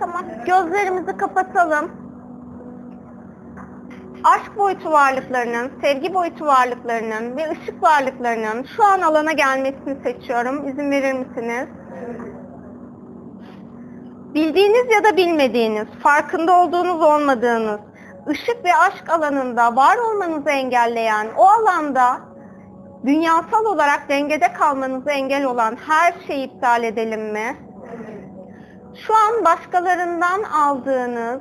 Tamam. Gözlerimizi kapatalım. Aşk boyutu varlıklarının, sevgi boyutu varlıklarının ve ışık varlıklarının şu an alana gelmesini seçiyorum. İzin verir misiniz? Bildiğiniz ya da bilmediğiniz, farkında olduğunuz olmadığınız, ışık ve aşk alanında var olmanızı engelleyen, o alanda dünyasal olarak dengede kalmanızı engel olan her şeyi iptal edelim mi? Şu an başkalarından aldığınız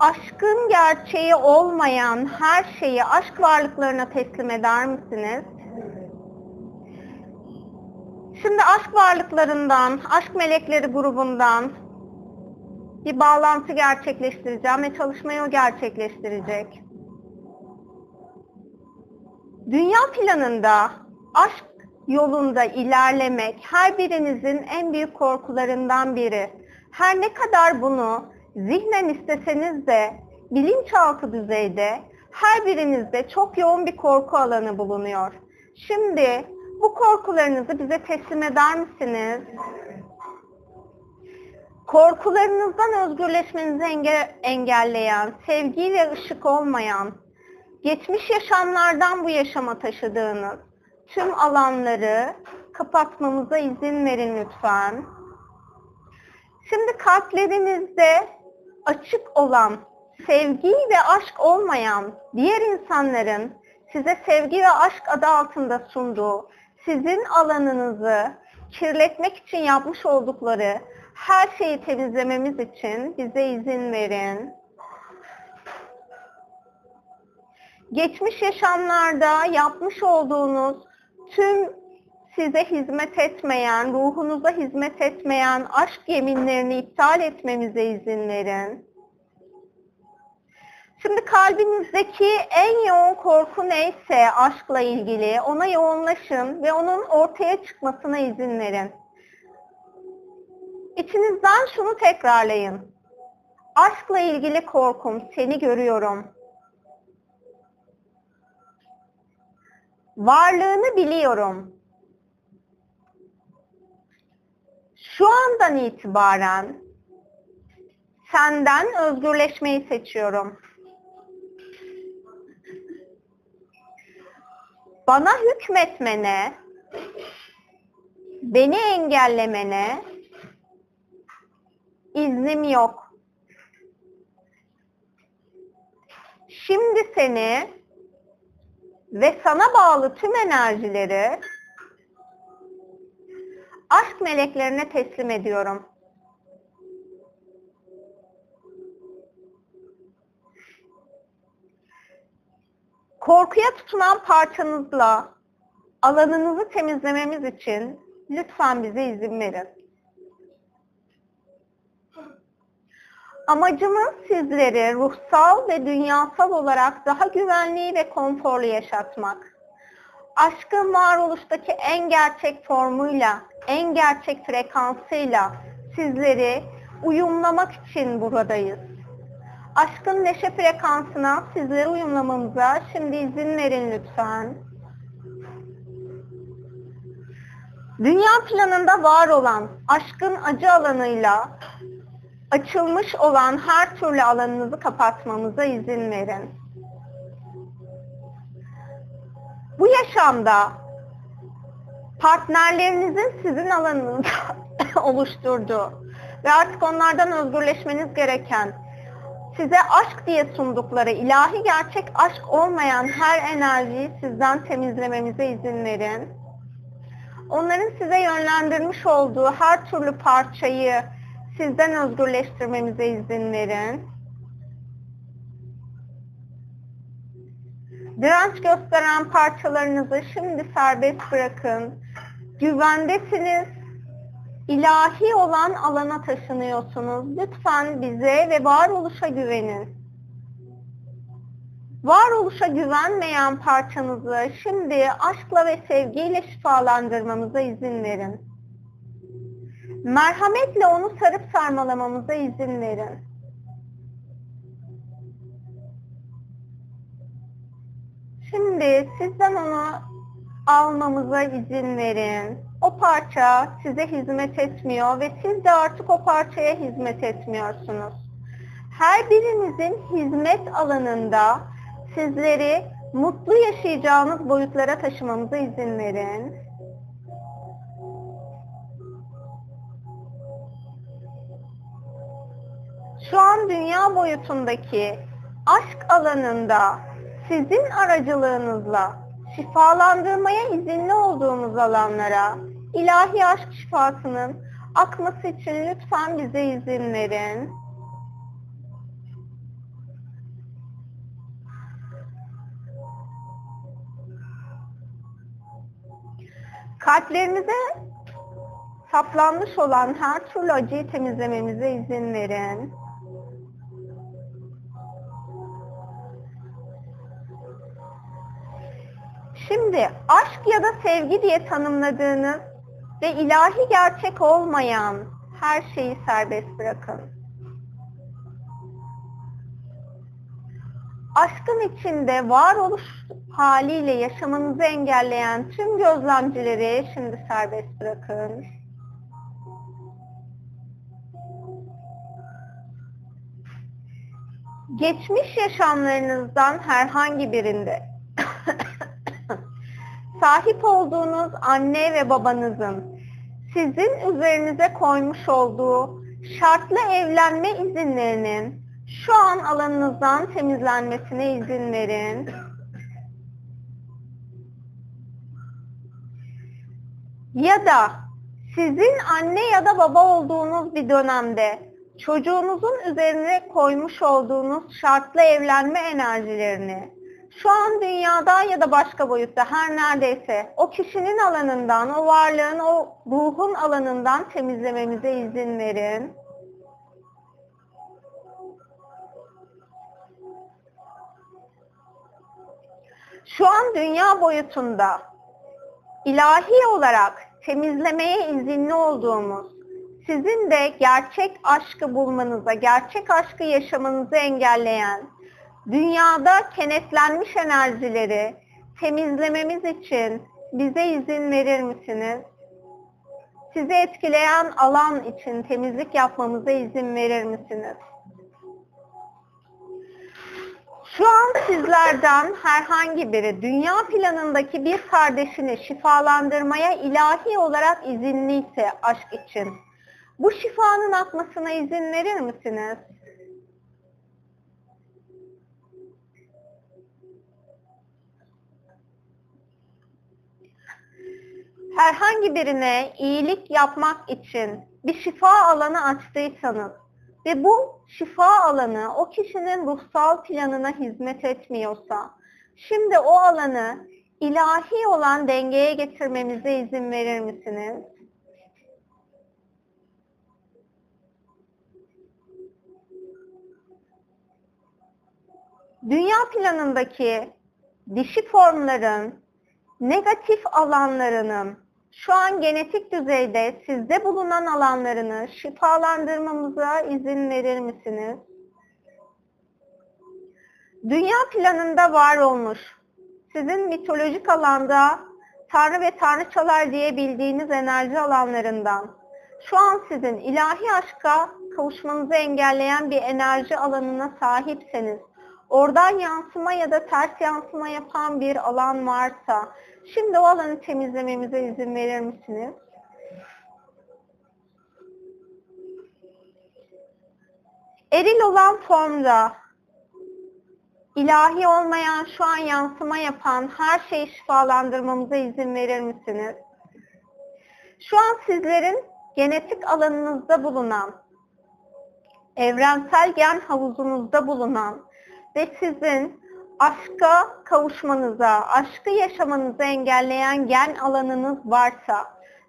aşkın gerçeği olmayan her şeyi aşk varlıklarına teslim eder misiniz? Şimdi aşk varlıklarından, aşk melekleri grubundan bir bağlantı gerçekleştireceğim ve çalışmayı o gerçekleştirecek. Dünya planında aşk yolunda ilerlemek her birinizin en büyük korkularından biri. Her ne kadar bunu zihnen isteseniz de bilinçaltı düzeyde her birinizde çok yoğun bir korku alanı bulunuyor. Şimdi bu korkularınızı bize teslim eder misiniz? Korkularınızdan özgürleşmenizi enge engelleyen, sevgi ve ışık olmayan, geçmiş yaşamlardan bu yaşama taşıdığınız tüm alanları kapatmamıza izin verin lütfen. Şimdi kalplerinizde açık olan, sevgi ve aşk olmayan diğer insanların size sevgi ve aşk adı altında sunduğu, sizin alanınızı kirletmek için yapmış oldukları her şeyi temizlememiz için bize izin verin. Geçmiş yaşamlarda yapmış olduğunuz tüm size hizmet etmeyen, ruhunuza hizmet etmeyen aşk yeminlerini iptal etmemize izin verin. Şimdi kalbinizdeki en yoğun korku neyse aşkla ilgili ona yoğunlaşın ve onun ortaya çıkmasına izin verin. İçinizden şunu tekrarlayın. Aşkla ilgili korkum, seni görüyorum. Varlığını biliyorum. Şu andan itibaren senden özgürleşmeyi seçiyorum. Bana hükmetmene, beni engellemene iznim yok. Şimdi seni ve sana bağlı tüm enerjileri aşk meleklerine teslim ediyorum. Korkuya tutunan parçanızla alanınızı temizlememiz için lütfen bize izin verin. Amacımız sizleri ruhsal ve dünyasal olarak daha güvenli ve konforlu yaşatmak. Aşkın varoluştaki en gerçek formuyla, en gerçek frekansıyla sizleri uyumlamak için buradayız. Aşkın neşe frekansına sizleri uyumlamamıza şimdi izin verin lütfen. Dünya planında var olan aşkın acı alanıyla açılmış olan her türlü alanınızı kapatmamıza izin verin. Bu yaşamda partnerlerinizin sizin alanınızı oluşturduğu ve artık onlardan özgürleşmeniz gereken size aşk diye sundukları ilahi gerçek aşk olmayan her enerjiyi sizden temizlememize izin verin. Onların size yönlendirmiş olduğu her türlü parçayı sizden özgürleştirmemize izin verin. Direnç gösteren parçalarınızı şimdi serbest bırakın. Güvendesiniz. İlahi olan alana taşınıyorsunuz. Lütfen bize ve varoluşa güvenin. Varoluşa güvenmeyen parçanızı şimdi aşkla ve sevgiyle şifalandırmamıza izin verin. Merhametle onu sarıp sarmalamamıza izin verin. Şimdi sizden onu almamıza izin verin. O parça size hizmet etmiyor ve siz de artık o parçaya hizmet etmiyorsunuz. Her birinizin hizmet alanında sizleri mutlu yaşayacağınız boyutlara taşımamıza izin verin. Şu an dünya boyutundaki aşk alanında sizin aracılığınızla şifalandırmaya izinli olduğumuz alanlara ilahi aşk şifasının akması için lütfen bize izin verin. Kalplerimize saplanmış olan her türlü acıyı temizlememize izin verin. Şimdi aşk ya da sevgi diye tanımladığınız ve ilahi gerçek olmayan her şeyi serbest bırakın. Aşkın içinde varoluş haliyle yaşamanızı engelleyen tüm gözlemcileri şimdi serbest bırakın. Geçmiş yaşamlarınızdan herhangi birinde sahip olduğunuz anne ve babanızın sizin üzerinize koymuş olduğu şartlı evlenme izinlerinin şu an alanınızdan temizlenmesine izin verin. Ya da sizin anne ya da baba olduğunuz bir dönemde çocuğunuzun üzerine koymuş olduğunuz şartlı evlenme enerjilerini şu an dünyada ya da başka boyutta her neredeyse o kişinin alanından, o varlığın, o ruhun alanından temizlememize izin verin. Şu an dünya boyutunda ilahi olarak temizlemeye izinli olduğumuz, sizin de gerçek aşkı bulmanıza, gerçek aşkı yaşamanızı engelleyen, dünyada kenetlenmiş enerjileri temizlememiz için bize izin verir misiniz? Sizi etkileyen alan için temizlik yapmamıza izin verir misiniz? Şu an sizlerden herhangi biri dünya planındaki bir kardeşini şifalandırmaya ilahi olarak izinliyse aşk için bu şifanın akmasına izin verir misiniz? Herhangi birine iyilik yapmak için bir şifa alanı açtıysanız ve bu şifa alanı o kişinin ruhsal planına hizmet etmiyorsa, şimdi o alanı ilahi olan dengeye getirmemize izin verir misiniz? Dünya planındaki dişi formların negatif alanlarının şu an genetik düzeyde sizde bulunan alanlarını şifalandırmamıza izin verir misiniz? Dünya planında var olmuş, sizin mitolojik alanda Tanrı ve Tanrıçalar diye bildiğiniz enerji alanlarından, şu an sizin ilahi aşka kavuşmanızı engelleyen bir enerji alanına sahipseniz, oradan yansıma ya da ters yansıma yapan bir alan varsa, Şimdi o alanı temizlememize izin verir misiniz? Eril olan formda ilahi olmayan şu an yansıma yapan her şeyi şifalandırmamıza izin verir misiniz? Şu an sizlerin genetik alanınızda bulunan, evrensel gen havuzunuzda bulunan ve sizin aşka kavuşmanıza, aşkı yaşamanızı engelleyen gen alanınız varsa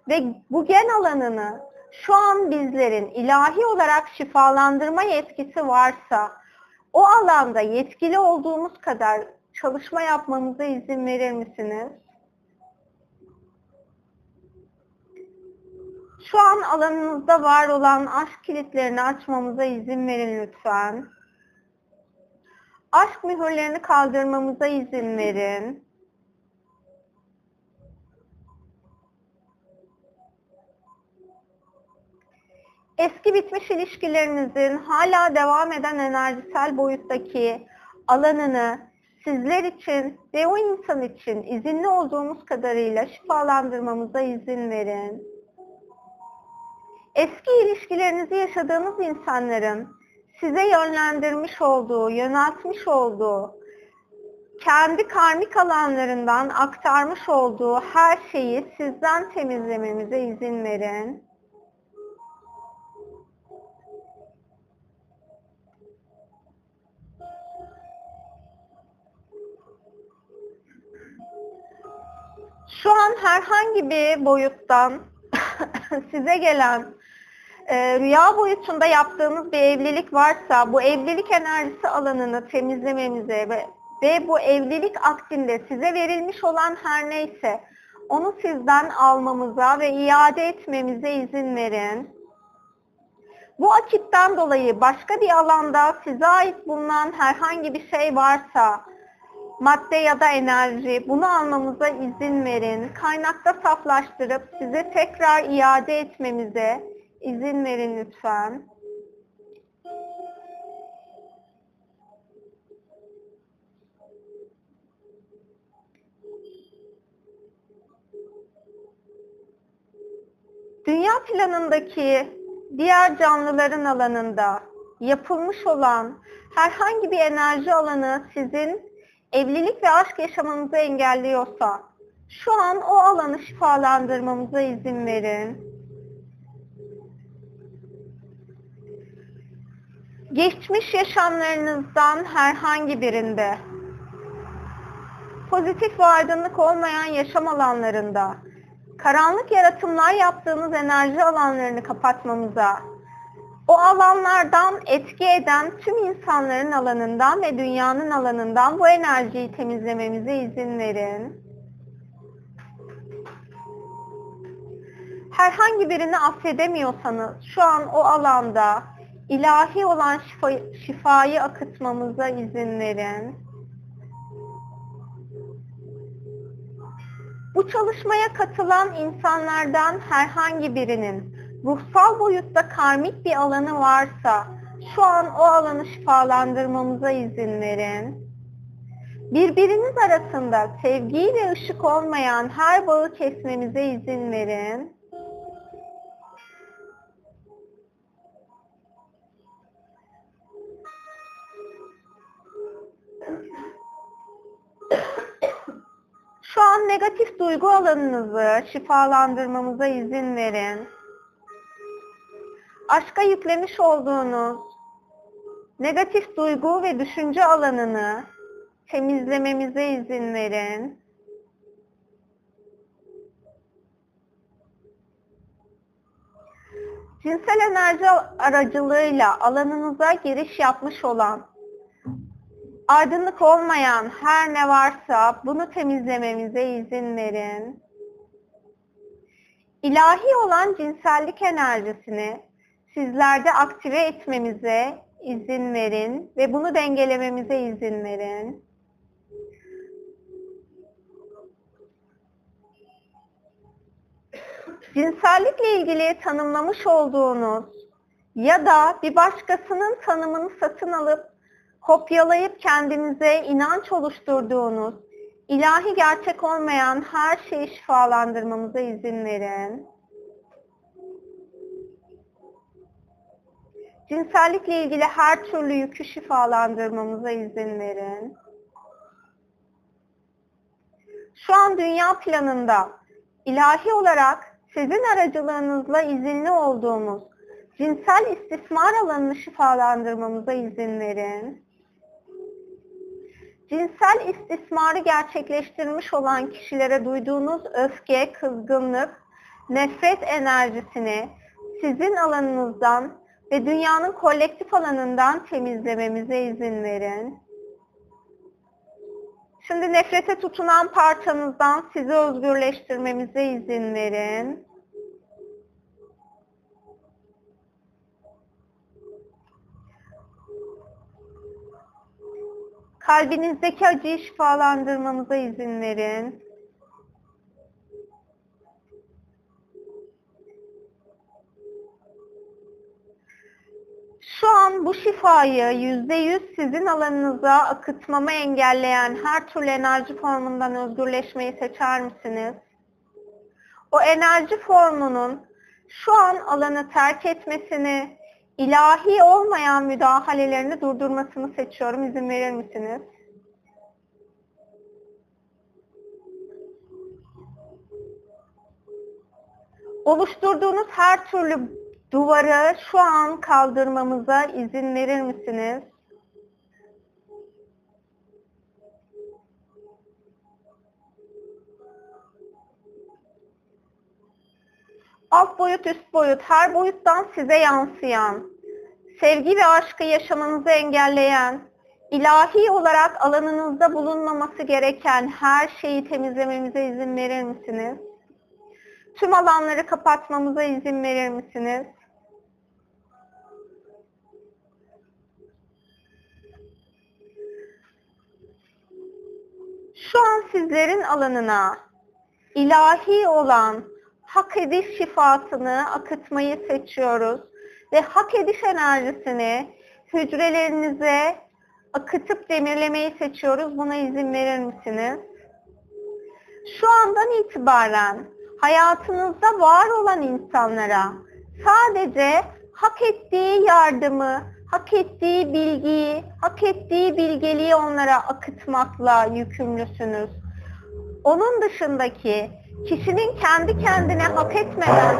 ve bu gen alanını şu an bizlerin ilahi olarak şifalandırma yetkisi varsa o alanda yetkili olduğumuz kadar çalışma yapmamıza izin verir misiniz? Şu an alanınızda var olan aşk kilitlerini açmamıza izin verin lütfen aşk mühürlerini kaldırmamıza izin verin. Eski bitmiş ilişkilerinizin hala devam eden enerjisel boyuttaki alanını sizler için ve o insan için izinli olduğumuz kadarıyla şifalandırmamıza izin verin. Eski ilişkilerinizi yaşadığınız insanların size yönlendirmiş olduğu, yöneltmiş olduğu, kendi karmik alanlarından aktarmış olduğu her şeyi sizden temizlememize izin verin. Şu an herhangi bir boyuttan size gelen e, rüya boyutunda yaptığınız bir evlilik varsa bu evlilik enerjisi alanını temizlememize ve, ve bu evlilik aktinde size verilmiş olan her neyse onu sizden almamıza ve iade etmemize izin verin. Bu akitten dolayı başka bir alanda size ait bulunan herhangi bir şey varsa madde ya da enerji bunu almamıza izin verin. Kaynakta saflaştırıp size tekrar iade etmemize izin verin lütfen. Dünya planındaki diğer canlıların alanında yapılmış olan herhangi bir enerji alanı sizin evlilik ve aşk yaşamanızı engelliyorsa şu an o alanı şifalandırmamıza izin verin. Geçmiş yaşamlarınızdan herhangi birinde pozitif ve aydınlık olmayan yaşam alanlarında karanlık yaratımlar yaptığınız enerji alanlarını kapatmamıza, o alanlardan etki eden tüm insanların alanından ve dünyanın alanından bu enerjiyi temizlememize izin verin. Herhangi birini affedemiyorsanız şu an o alanda ilahi olan şifa, şifayı akıtmamıza izin verin. Bu çalışmaya katılan insanlardan herhangi birinin ruhsal boyutta karmik bir alanı varsa şu an o alanı şifalandırmamıza izin verin. Birbiriniz arasında sevgi ve ışık olmayan her bağı kesmemize izin verin. Şu an negatif duygu alanınızı şifalandırmamıza izin verin. Aşka yüklemiş olduğunuz negatif duygu ve düşünce alanını temizlememize izin verin. Cinsel enerji aracılığıyla alanınıza giriş yapmış olan aydınlık olmayan her ne varsa bunu temizlememize izin verin. İlahi olan cinsellik enerjisini sizlerde aktive etmemize izin verin ve bunu dengelememize izin verin. Cinsellikle ilgili tanımlamış olduğunuz ya da bir başkasının tanımını satın alıp kopyalayıp kendinize inanç oluşturduğunuz ilahi gerçek olmayan her şeyi şifalandırmamıza izin verin. Cinsellikle ilgili her türlü yükü şifalandırmamıza izin verin. Şu an dünya planında ilahi olarak sizin aracılığınızla izinli olduğumuz cinsel istismar alanını şifalandırmamıza izin verin cinsel istismarı gerçekleştirmiş olan kişilere duyduğunuz öfke, kızgınlık, nefret enerjisini sizin alanınızdan ve dünyanın kolektif alanından temizlememize izin verin. Şimdi nefrete tutunan parçanızdan sizi özgürleştirmemize izin verin. Kalbinizdeki acıyı şifalandırmamıza izin verin. Şu an bu şifayı yüzde yüz sizin alanınıza akıtmamı engelleyen her türlü enerji formundan özgürleşmeyi seçer misiniz? O enerji formunun şu an alanı terk etmesini, ilahi olmayan müdahalelerini durdurmasını seçiyorum. İzin verir misiniz? Oluşturduğunuz her türlü duvarı şu an kaldırmamıza izin verir misiniz? Alt boyut, üst boyut, her boyuttan size yansıyan, sevgi ve aşkı yaşamanızı engelleyen, ilahi olarak alanınızda bulunmaması gereken her şeyi temizlememize izin verir misiniz? Tüm alanları kapatmamıza izin verir misiniz? Şu an sizlerin alanına ilahi olan hak ediş şifasını akıtmayı seçiyoruz ve hak ediş enerjisini hücrelerinize akıtıp demirlemeyi seçiyoruz. Buna izin verir misiniz? Şu andan itibaren hayatınızda var olan insanlara sadece hak ettiği yardımı, hak ettiği bilgiyi, hak ettiği bilgeliği onlara akıtmakla yükümlüsünüz. Onun dışındaki kişinin kendi kendine hak etmeden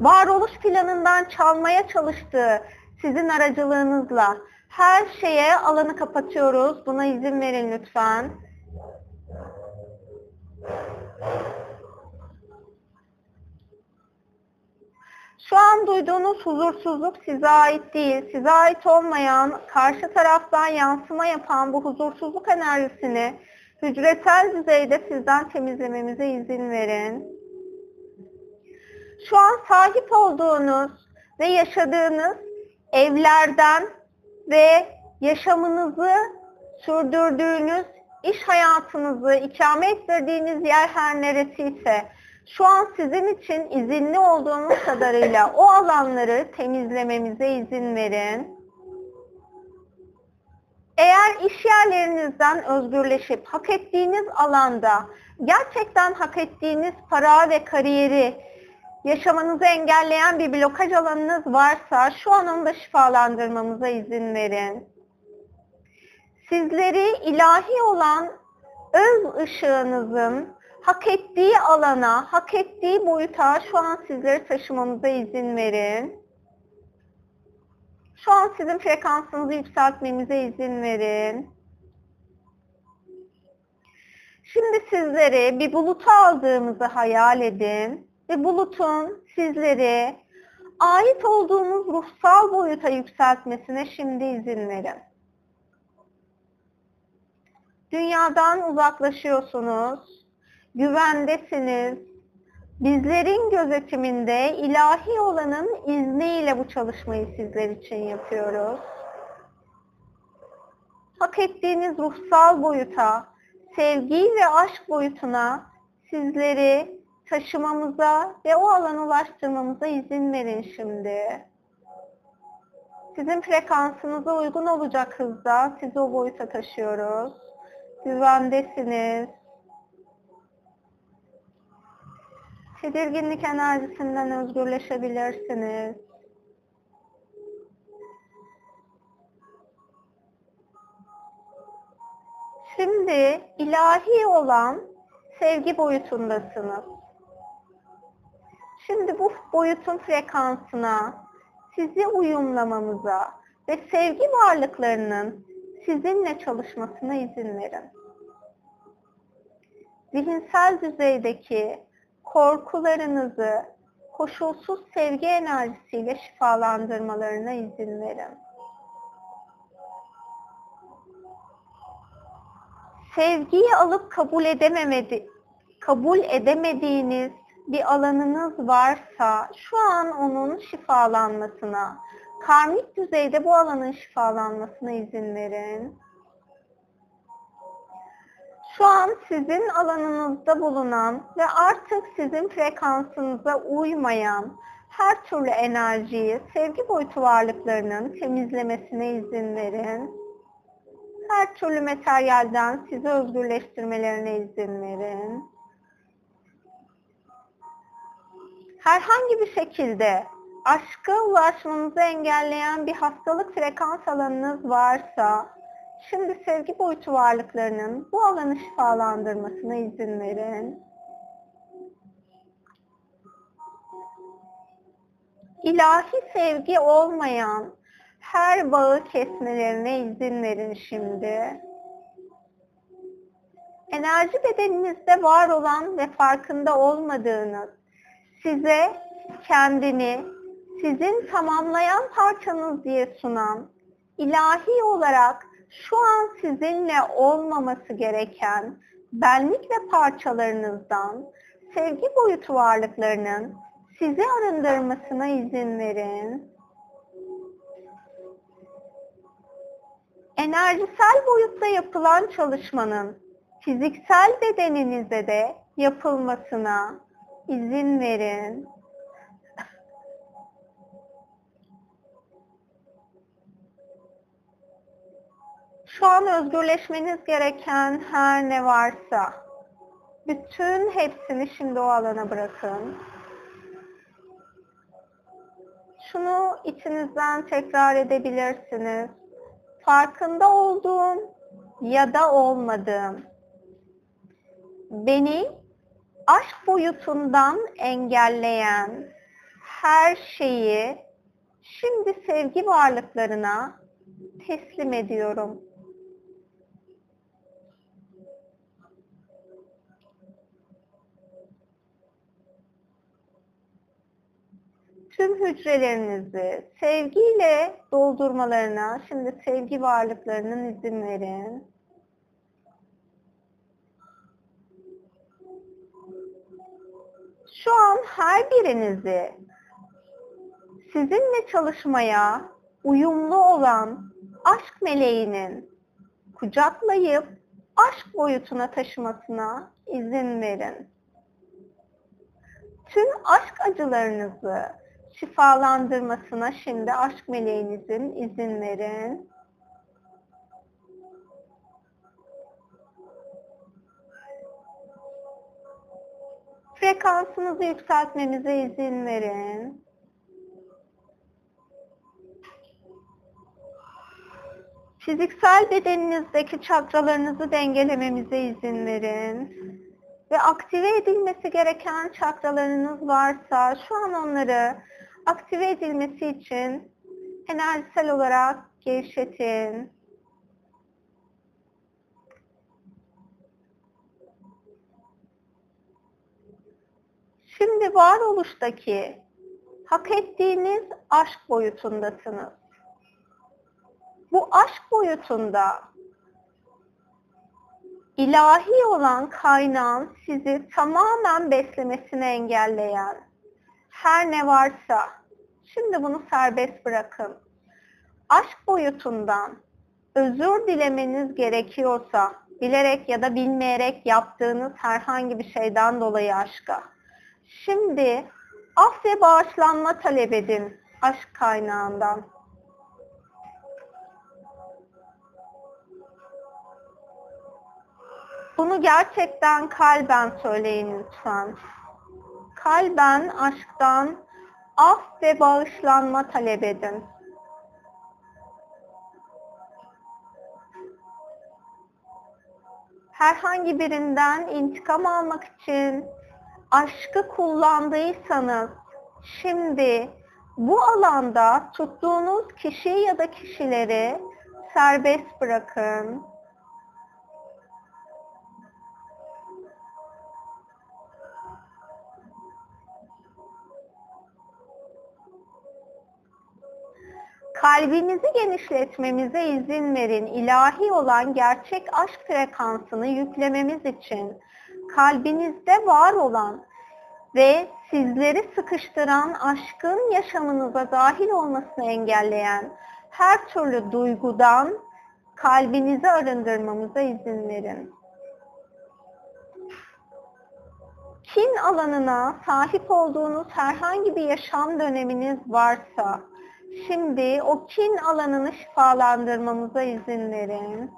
varoluş planından çalmaya çalıştığı sizin aracılığınızla her şeye alanı kapatıyoruz. Buna izin verin lütfen. Şu an duyduğunuz huzursuzluk size ait değil. Size ait olmayan, karşı taraftan yansıma yapan bu huzursuzluk enerjisini hücresel düzeyde sizden temizlememize izin verin. Şu an sahip olduğunuz ve yaşadığınız evlerden ve yaşamınızı sürdürdüğünüz iş hayatınızı ikame ettirdiğiniz yer her neresiyse şu an sizin için izinli olduğunuz kadarıyla o alanları temizlememize izin verin. Eğer iş yerlerinizden özgürleşip hak ettiğiniz alanda gerçekten hak ettiğiniz para ve kariyeri yaşamanızı engelleyen bir blokaj alanınız varsa şu an onu da şifalandırmamıza izin verin. Sizleri ilahi olan öz ışığınızın hak ettiği alana, hak ettiği boyuta şu an sizleri taşımamıza izin verin. Şu an sizin frekansınızı yükseltmemize izin verin. Şimdi sizleri bir buluta aldığımızı hayal edin ve bulutun sizleri ait olduğunuz ruhsal boyuta yükseltmesine şimdi izin verin. Dünyadan uzaklaşıyorsunuz, güvendesiniz. Bizlerin gözetiminde ilahi olanın izniyle bu çalışmayı sizler için yapıyoruz. Hak ettiğiniz ruhsal boyuta, sevgi ve aşk boyutuna sizleri taşımamıza ve o alana ulaştırmamıza izin verin şimdi. Sizin frekansınıza uygun olacak hızda sizi o boyuta taşıyoruz. Güvendesiniz. Tedirginlik enerjisinden özgürleşebilirsiniz. Şimdi ilahi olan sevgi boyutundasınız. Şimdi bu boyutun frekansına sizi uyumlamamıza ve sevgi varlıklarının sizinle çalışmasına izin verin. Zihinsel düzeydeki korkularınızı koşulsuz sevgi enerjisiyle şifalandırmalarına izin verin. Sevgiyi alıp kabul edememedi, kabul edemediğiniz bir alanınız varsa şu an onun şifalanmasına, karmik düzeyde bu alanın şifalanmasına izin verin. Şu an sizin alanınızda bulunan ve artık sizin frekansınıza uymayan her türlü enerjiyi sevgi boyutu varlıklarının temizlemesine izin verin. Her türlü materyalden sizi özgürleştirmelerine izin verin. Herhangi bir şekilde aşka ulaşmanızı engelleyen bir hastalık frekans alanınız varsa, şimdi sevgi boyutu varlıklarının bu alanı şifalandırmasına izin verin. İlahi sevgi olmayan her bağı kesmelerine izin verin şimdi. Enerji bedeninizde var olan ve farkında olmadığınız, size kendini sizin tamamlayan parçanız diye sunan, ilahi olarak şu an sizinle olmaması gereken benlik ve parçalarınızdan sevgi boyutu varlıklarının sizi arındırmasına izin verin. Enerjisel boyutta yapılan çalışmanın fiziksel bedeninize de yapılmasına izin verin. Şu an özgürleşmeniz gereken her ne varsa bütün hepsini şimdi o alana bırakın. Şunu içinizden tekrar edebilirsiniz. Farkında olduğum ya da olmadığım beni aşk boyutundan engelleyen her şeyi şimdi sevgi varlıklarına teslim ediyorum. Tüm hücrelerinizi sevgiyle doldurmalarına şimdi sevgi varlıklarının izin verin. Şu an her birinizi sizinle çalışmaya uyumlu olan aşk meleğinin kucaklayıp aşk boyutuna taşımasına izin verin. Tüm aşk acılarınızı şifalandırmasına şimdi aşk meleğinizin izin verin. Frekansınızı yükseltmemize izin verin. Fiziksel bedeninizdeki çakralarınızı dengelememize izin verin. Ve aktive edilmesi gereken çakralarınız varsa şu an onları aktive edilmesi için enerjisel olarak gevşetin. Şimdi varoluştaki hak ettiğiniz aşk boyutundasınız. Bu aşk boyutunda ilahi olan kaynağın sizi tamamen beslemesini engelleyen her ne varsa şimdi bunu serbest bırakın. Aşk boyutundan özür dilemeniz gerekiyorsa bilerek ya da bilmeyerek yaptığınız herhangi bir şeyden dolayı aşka. Şimdi af ve bağışlanma talep edin aşk kaynağından. Bunu gerçekten kalben söyleyin lütfen kalben aşktan af ve bağışlanma talep edin. Herhangi birinden intikam almak için aşkı kullandıysanız şimdi bu alanda tuttuğunuz kişi ya da kişileri serbest bırakın. Kalbinizi genişletmemize izin verin. İlahi olan gerçek aşk frekansını yüklememiz için kalbinizde var olan ve sizleri sıkıştıran aşkın yaşamınıza dahil olmasını engelleyen her türlü duygudan kalbinizi arındırmamıza izin verin. kin alanına sahip olduğunuz herhangi bir yaşam döneminiz varsa, şimdi o kin alanını şifalandırmamıza izin verin.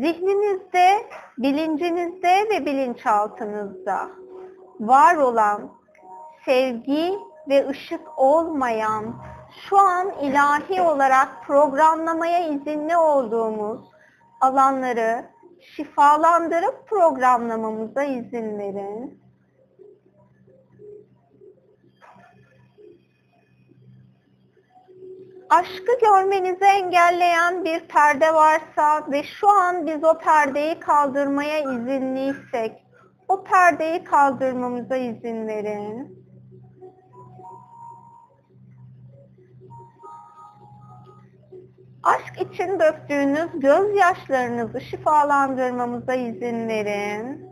zihninizde, bilincinizde ve bilinçaltınızda var olan sevgi ve ışık olmayan, şu an ilahi olarak programlamaya izinli olduğumuz alanları şifalandırıp programlamamıza izin verin. aşkı görmenizi engelleyen bir perde varsa ve şu an biz o perdeyi kaldırmaya izinliysek, o perdeyi kaldırmamıza izin verin. Aşk için döktüğünüz gözyaşlarınızı şifalandırmamıza izin verin.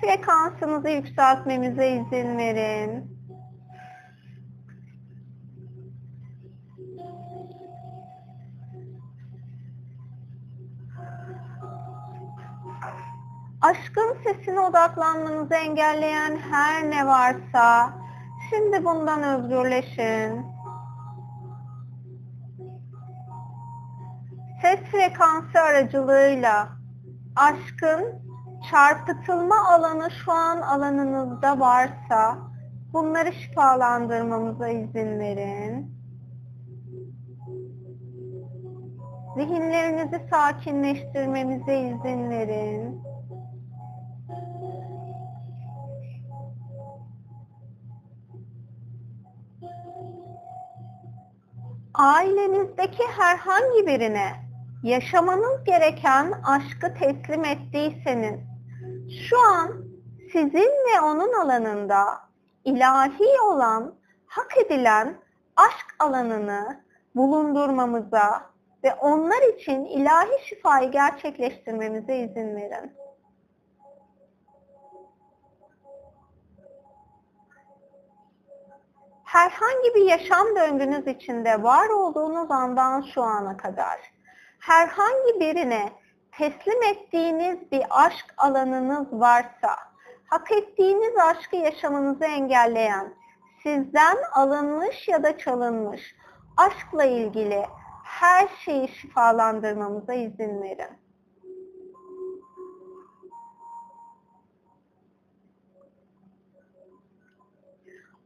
Frekansınızı yükseltmemize izin verin. aşkın sesine odaklanmanızı engelleyen her ne varsa şimdi bundan özgürleşin. Ses frekansı aracılığıyla aşkın çarpıtılma alanı şu an alanınızda varsa bunları şifalandırmamıza izin verin. Zihinlerinizi sakinleştirmemize izin verin. Ailenizdeki herhangi birine yaşamanız gereken aşkı teslim ettiyseniz şu an sizin ve onun alanında ilahi olan, hak edilen aşk alanını bulundurmamıza ve onlar için ilahi şifayı gerçekleştirmemize izin verin. Herhangi bir yaşam döngünüz içinde var olduğunuz andan şu ana kadar herhangi birine teslim ettiğiniz bir aşk alanınız varsa, hak ettiğiniz aşkı yaşamanızı engelleyen, sizden alınmış ya da çalınmış aşkla ilgili her şeyi şifalandırmamıza izin verin.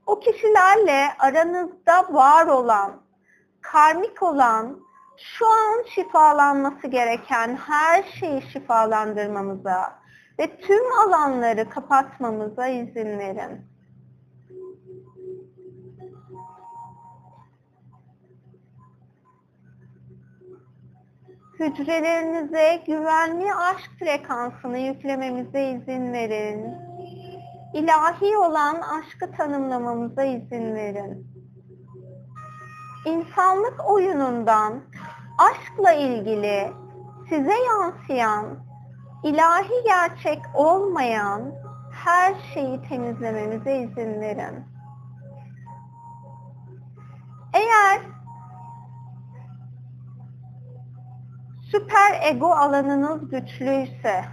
O kişilerle aranızda var olan, karmik olan, şu an şifalanması gereken her şeyi şifalandırmamıza ve tüm alanları kapatmamıza izin verin. Hücrelerinize güvenli aşk frekansını yüklememize izin verin ilahi olan aşkı tanımlamamıza izin verin. İnsanlık oyunundan aşkla ilgili size yansıyan, ilahi gerçek olmayan her şeyi temizlememize izin verin. Eğer süper ego alanınız güçlüyse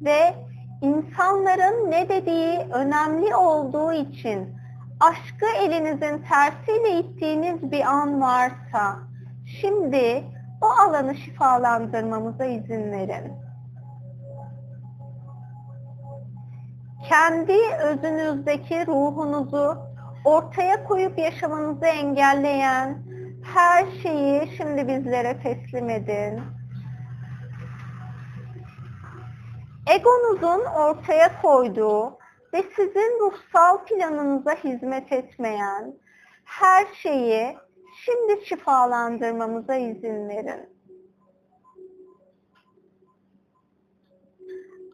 ve insanların ne dediği önemli olduğu için aşkı elinizin tersiyle ittiğiniz bir an varsa şimdi o alanı şifalandırmamıza izin verin. Kendi özünüzdeki ruhunuzu ortaya koyup yaşamanızı engelleyen her şeyi şimdi bizlere teslim edin. Egonuzun ortaya koyduğu ve sizin ruhsal planınıza hizmet etmeyen her şeyi şimdi şifalandırmamıza izin verin.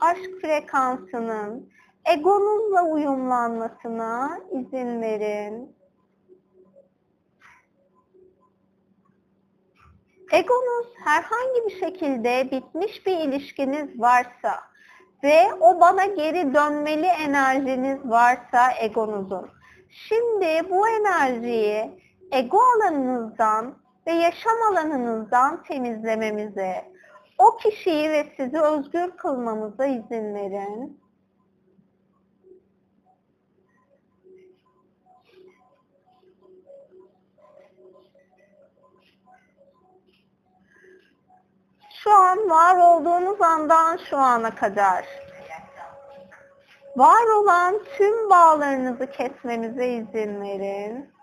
Aşk frekansının egonuzla uyumlanmasına izin verin. Egonuz herhangi bir şekilde bitmiş bir ilişkiniz varsa ve o bana geri dönmeli enerjiniz varsa egonuzun. Şimdi bu enerjiyi ego alanınızdan ve yaşam alanınızdan temizlememize, o kişiyi ve sizi özgür kılmamıza izin verin. Şu an var olduğunuz andan şu ana kadar var olan tüm bağlarınızı kesmemize izin verin.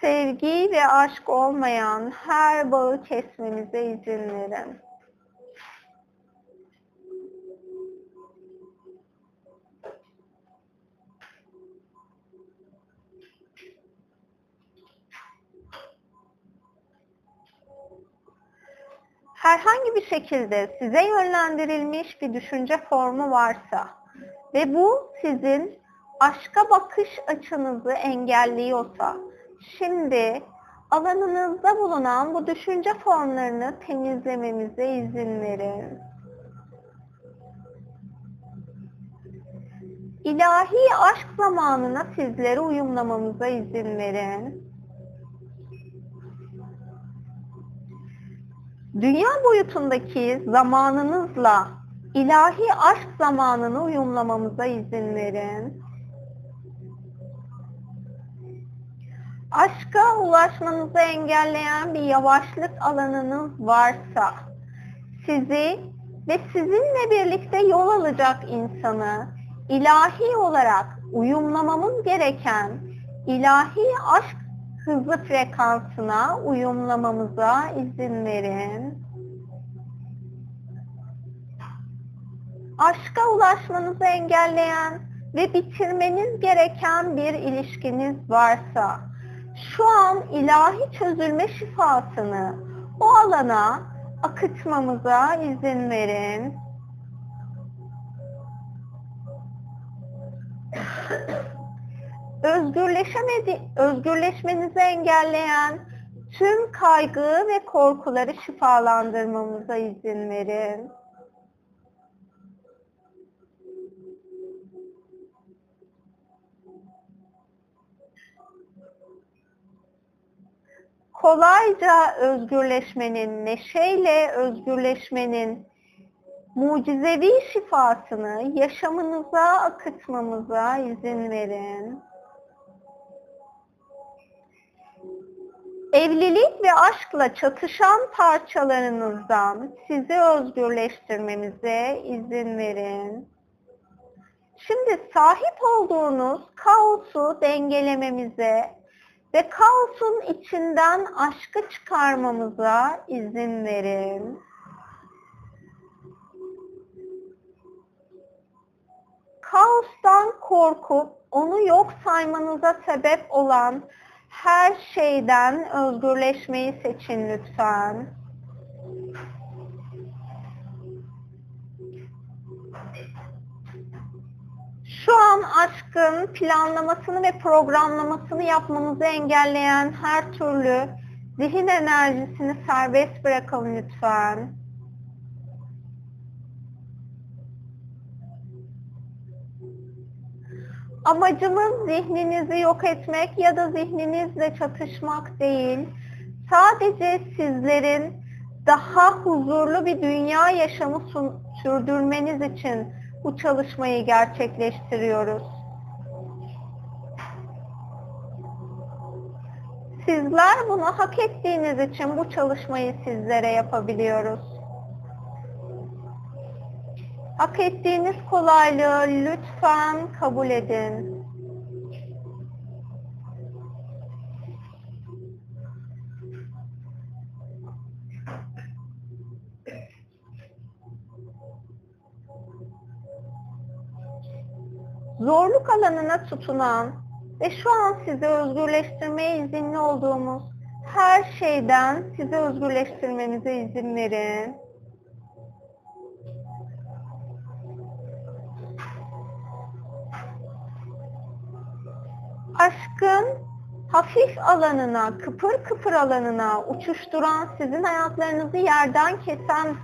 Sevgi ve aşk olmayan her bağı kesmemize izin verin. Herhangi bir şekilde size yönlendirilmiş bir düşünce formu varsa ve bu sizin aşka bakış açınızı engelliyorsa şimdi alanınızda bulunan bu düşünce formlarını temizlememize izin verin. İlahi aşk zamanına sizleri uyumlamamıza izin verin. Dünya boyutundaki zamanınızla ilahi aşk zamanını uyumlamamıza izin verin. Aşka ulaşmanızı engelleyen bir yavaşlık alanınız varsa sizi ve sizinle birlikte yol alacak insanı ilahi olarak uyumlamamız gereken ilahi aşk hızlı frekansına uyumlamamıza izin verin. Aşka ulaşmanızı engelleyen ve bitirmeniz gereken bir ilişkiniz varsa şu an ilahi çözülme şifasını o alana akıtmamıza izin verin. Özgürleşemedi, özgürleşmenizi engelleyen tüm kaygı ve korkuları şifalandırmamıza izin verin. Kolayca özgürleşmenin, neşeyle özgürleşmenin mucizevi şifasını yaşamınıza akıtmamıza izin verin. Evlilik ve aşkla çatışan parçalarınızdan sizi özgürleştirmemize izin verin. Şimdi sahip olduğunuz kaosu dengelememize ve kaosun içinden aşkı çıkarmamıza izin verin. Kaostan korkup onu yok saymanıza sebep olan her şeyden özgürleşmeyi seçin lütfen. Şu an aşkın planlamasını ve programlamasını yapmamızı engelleyen her türlü zihin enerjisini serbest bırakalım lütfen. Amacımız zihninizi yok etmek ya da zihninizle çatışmak değil. Sadece sizlerin daha huzurlu bir dünya yaşamı sürdürmeniz için bu çalışmayı gerçekleştiriyoruz. Sizler bunu hak ettiğiniz için bu çalışmayı sizlere yapabiliyoruz. Hak ettiğiniz kolaylığı lütfen kabul edin. Zorluk alanına tutunan ve şu an sizi özgürleştirmeye izinli olduğumuz her şeyden sizi özgürleştirmenize izin verin. Aşkın hafif alanına, kıpır kıpır alanına, uçuşturan, sizin hayatlarınızı yerden kesen,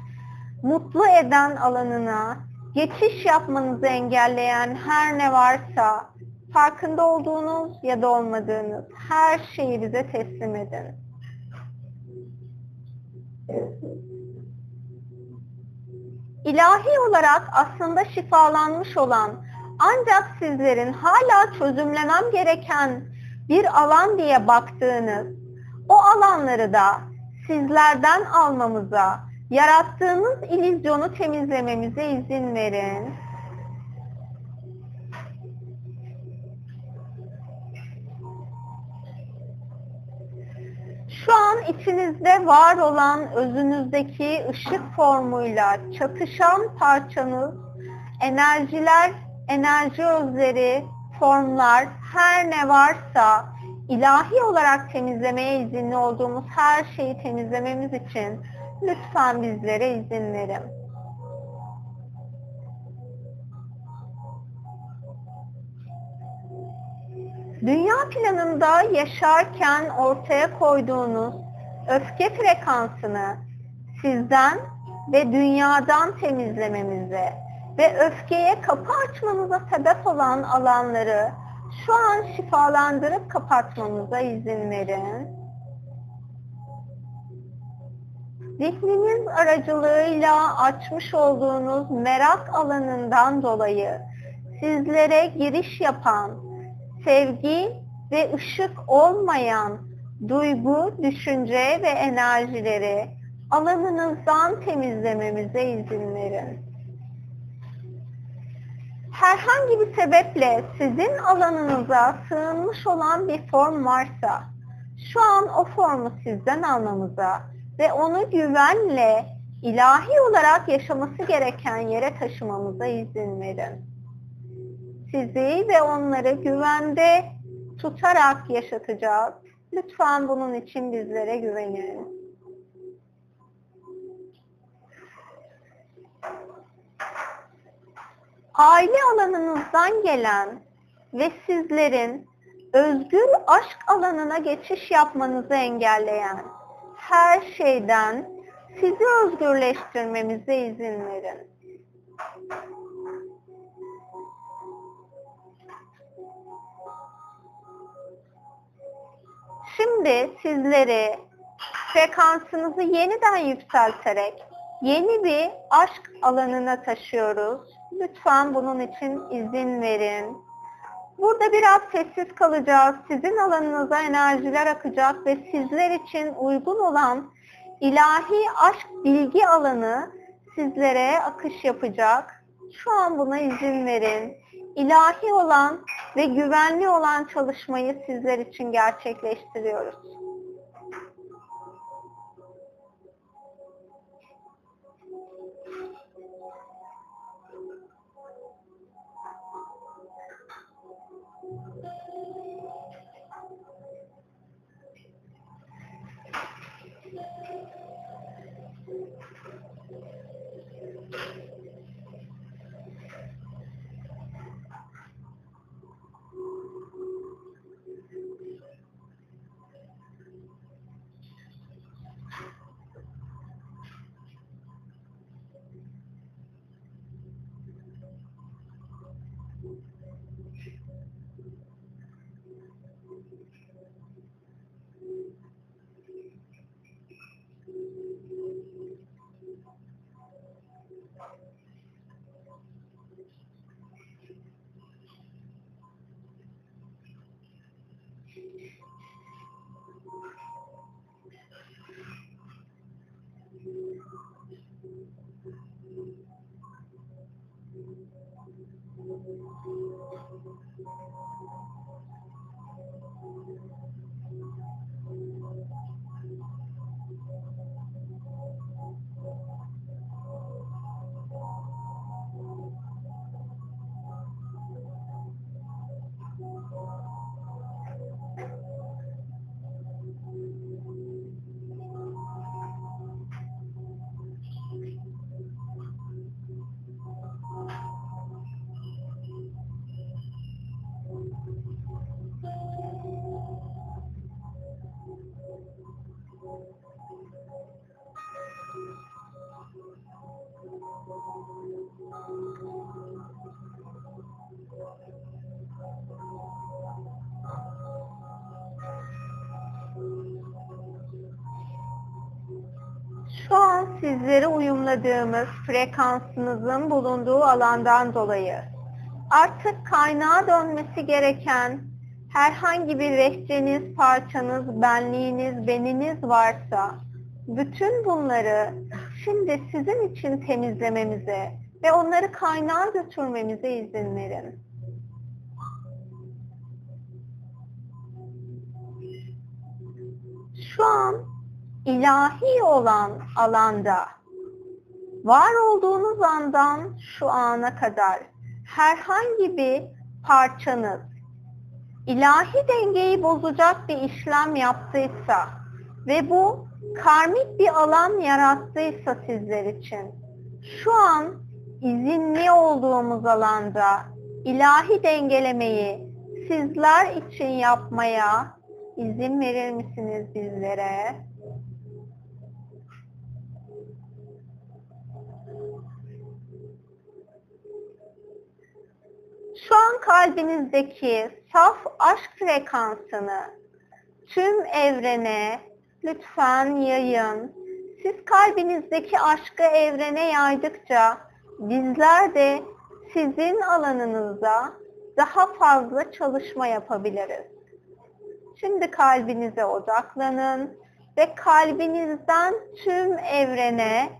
mutlu eden alanına, geçiş yapmanızı engelleyen her ne varsa, farkında olduğunuz ya da olmadığınız her şeyi bize teslim edin. İlahi olarak aslında şifalanmış olan ancak sizlerin hala çözümlemem gereken bir alan diye baktığınız o alanları da sizlerden almamıza, yarattığınız ilizyonu temizlememize izin verin. Şu an içinizde var olan özünüzdeki ışık formuyla çatışan parçanız, enerjiler, enerji özleri, formlar, her ne varsa ilahi olarak temizlemeye izinli olduğumuz her şeyi temizlememiz için lütfen bizlere izin verin. Dünya planında yaşarken ortaya koyduğunuz öfke frekansını sizden ve dünyadan temizlememize ve öfkeye kapı açmanıza sebep olan alanları şu an şifalandırıp kapatmamıza izin verin. Zihniniz aracılığıyla açmış olduğunuz merak alanından dolayı sizlere giriş yapan, sevgi ve ışık olmayan duygu, düşünce ve enerjileri alanınızdan temizlememize izin verin herhangi bir sebeple sizin alanınıza sığınmış olan bir form varsa şu an o formu sizden almamıza ve onu güvenle ilahi olarak yaşaması gereken yere taşımamıza izin verin. Sizi ve onları güvende tutarak yaşatacağız. Lütfen bunun için bizlere güvenin. Aile alanınızdan gelen ve sizlerin özgür aşk alanına geçiş yapmanızı engelleyen her şeyden sizi özgürleştirmemize izin verin. Şimdi sizleri frekansınızı yeniden yükselterek yeni bir aşk alanına taşıyoruz Lütfen bunun için izin verin. Burada biraz sessiz kalacağız. Sizin alanınıza enerjiler akacak ve sizler için uygun olan ilahi aşk bilgi alanı sizlere akış yapacak. Şu an buna izin verin. İlahi olan ve güvenli olan çalışmayı sizler için gerçekleştiriyoruz. An sizleri uyumladığımız frekansınızın bulunduğu alandan dolayı artık kaynağa dönmesi gereken herhangi bir rehçeniz, parçanız, benliğiniz, beniniz varsa bütün bunları şimdi sizin için temizlememize ve onları kaynağa götürmemize izin verin. İlahi olan alanda var olduğunuz andan şu ana kadar herhangi bir parçanız ilahi dengeyi bozacak bir işlem yaptıysa ve bu karmik bir alan yarattıysa sizler için şu an izinli olduğumuz alanda ilahi dengelemeyi sizler için yapmaya izin verir misiniz bizlere? Şu an kalbinizdeki saf aşk frekansını tüm evrene lütfen yayın. Siz kalbinizdeki aşkı evrene yaydıkça bizler de sizin alanınızda daha fazla çalışma yapabiliriz. Şimdi kalbinize odaklanın ve kalbinizden tüm evrene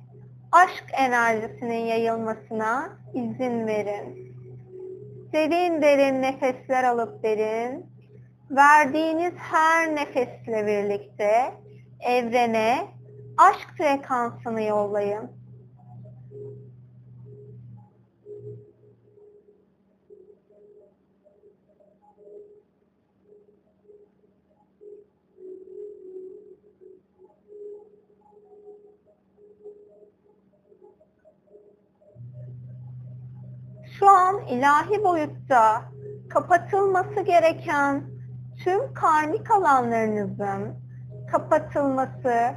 aşk enerjisinin yayılmasına izin verin. Derin derin nefesler alıp verin. Verdiğiniz her nefesle birlikte evrene aşk frekansını yollayın. Şu an ilahi boyutta kapatılması gereken tüm karmik alanlarınızın kapatılması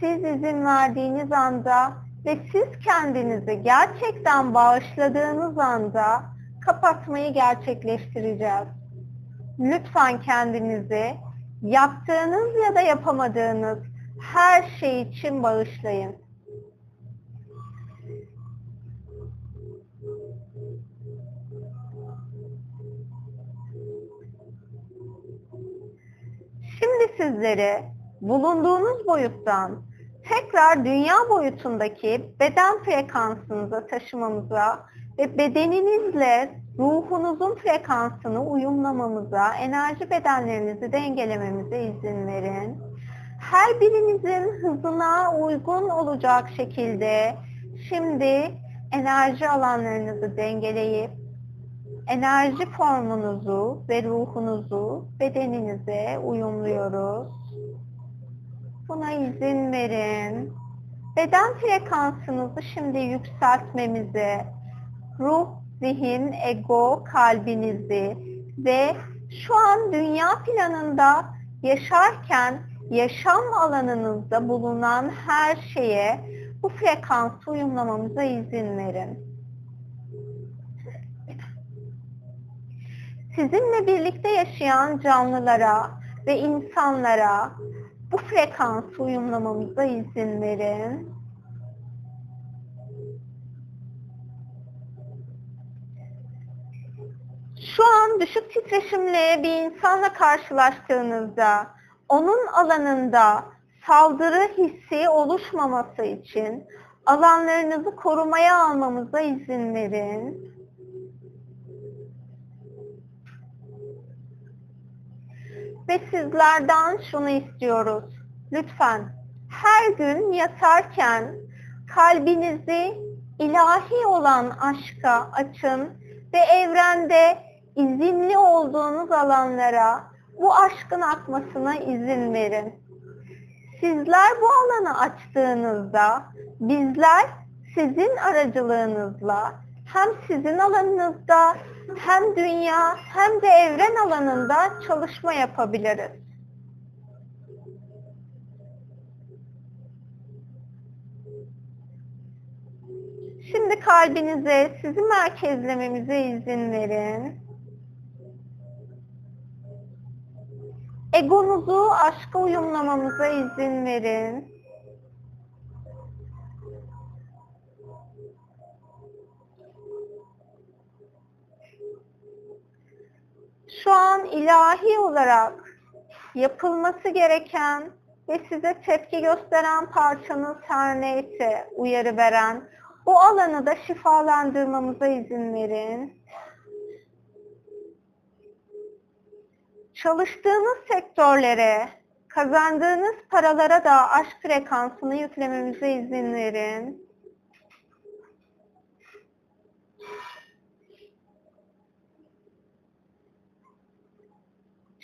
siz izin verdiğiniz anda ve siz kendinizi gerçekten bağışladığınız anda kapatmayı gerçekleştireceğiz. Lütfen kendinizi yaptığınız ya da yapamadığınız her şey için bağışlayın. Şimdi sizleri bulunduğunuz boyuttan tekrar dünya boyutundaki beden frekansınıza taşımamıza ve bedeninizle ruhunuzun frekansını uyumlamamıza, enerji bedenlerinizi dengelememize izin verin. Her birinizin hızına uygun olacak şekilde şimdi enerji alanlarınızı dengeleyip enerji formunuzu ve ruhunuzu bedeninize uyumluyoruz. Buna izin verin. Beden frekansınızı şimdi yükseltmemize, ruh, zihin, ego, kalbinizi ve şu an dünya planında yaşarken yaşam alanınızda bulunan her şeye bu frekansı uyumlamamıza izin verin. Sizinle birlikte yaşayan canlılara ve insanlara bu frekansı uyumlamamıza izin verin. Şu an düşük titreşimli bir insanla karşılaştığınızda onun alanında saldırı hissi oluşmaması için alanlarınızı korumaya almamıza izin verin. Ve sizlerden şunu istiyoruz. Lütfen her gün yatarken kalbinizi ilahi olan aşka açın ve evrende izinli olduğunuz alanlara bu aşkın akmasına izin verin. Sizler bu alanı açtığınızda bizler sizin aracılığınızla hem sizin alanınızda hem dünya hem de evren alanında çalışma yapabiliriz. Şimdi kalbinize sizi merkezlememize izin verin. Egonuzu aşka uyumlamamıza izin verin. Şu an ilahi olarak yapılması gereken ve size tepki gösteren parçanız her neyse uyarı veren o alanı da şifalandırmamıza izin verin. Çalıştığınız sektörlere, kazandığınız paralara da aşk frekansını yüklememize izin verin.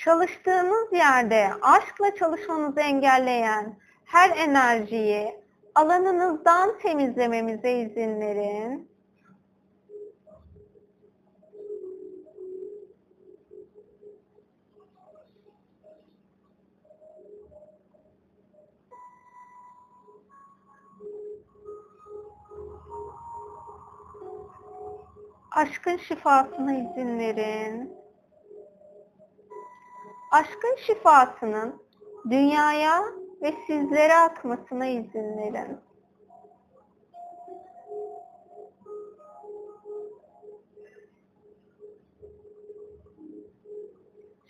Çalıştığınız yerde aşkla çalışmanızı engelleyen her enerjiyi alanınızdan temizlememize izin verin. Aşkın şifasına izin verin. Aşkın şifasının dünyaya ve sizlere akmasına izin verin.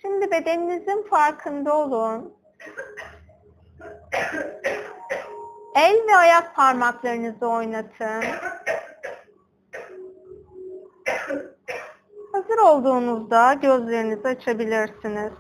Şimdi bedeninizin farkında olun. El ve ayak parmaklarınızı oynatın. Hazır olduğunuzda gözlerinizi açabilirsiniz.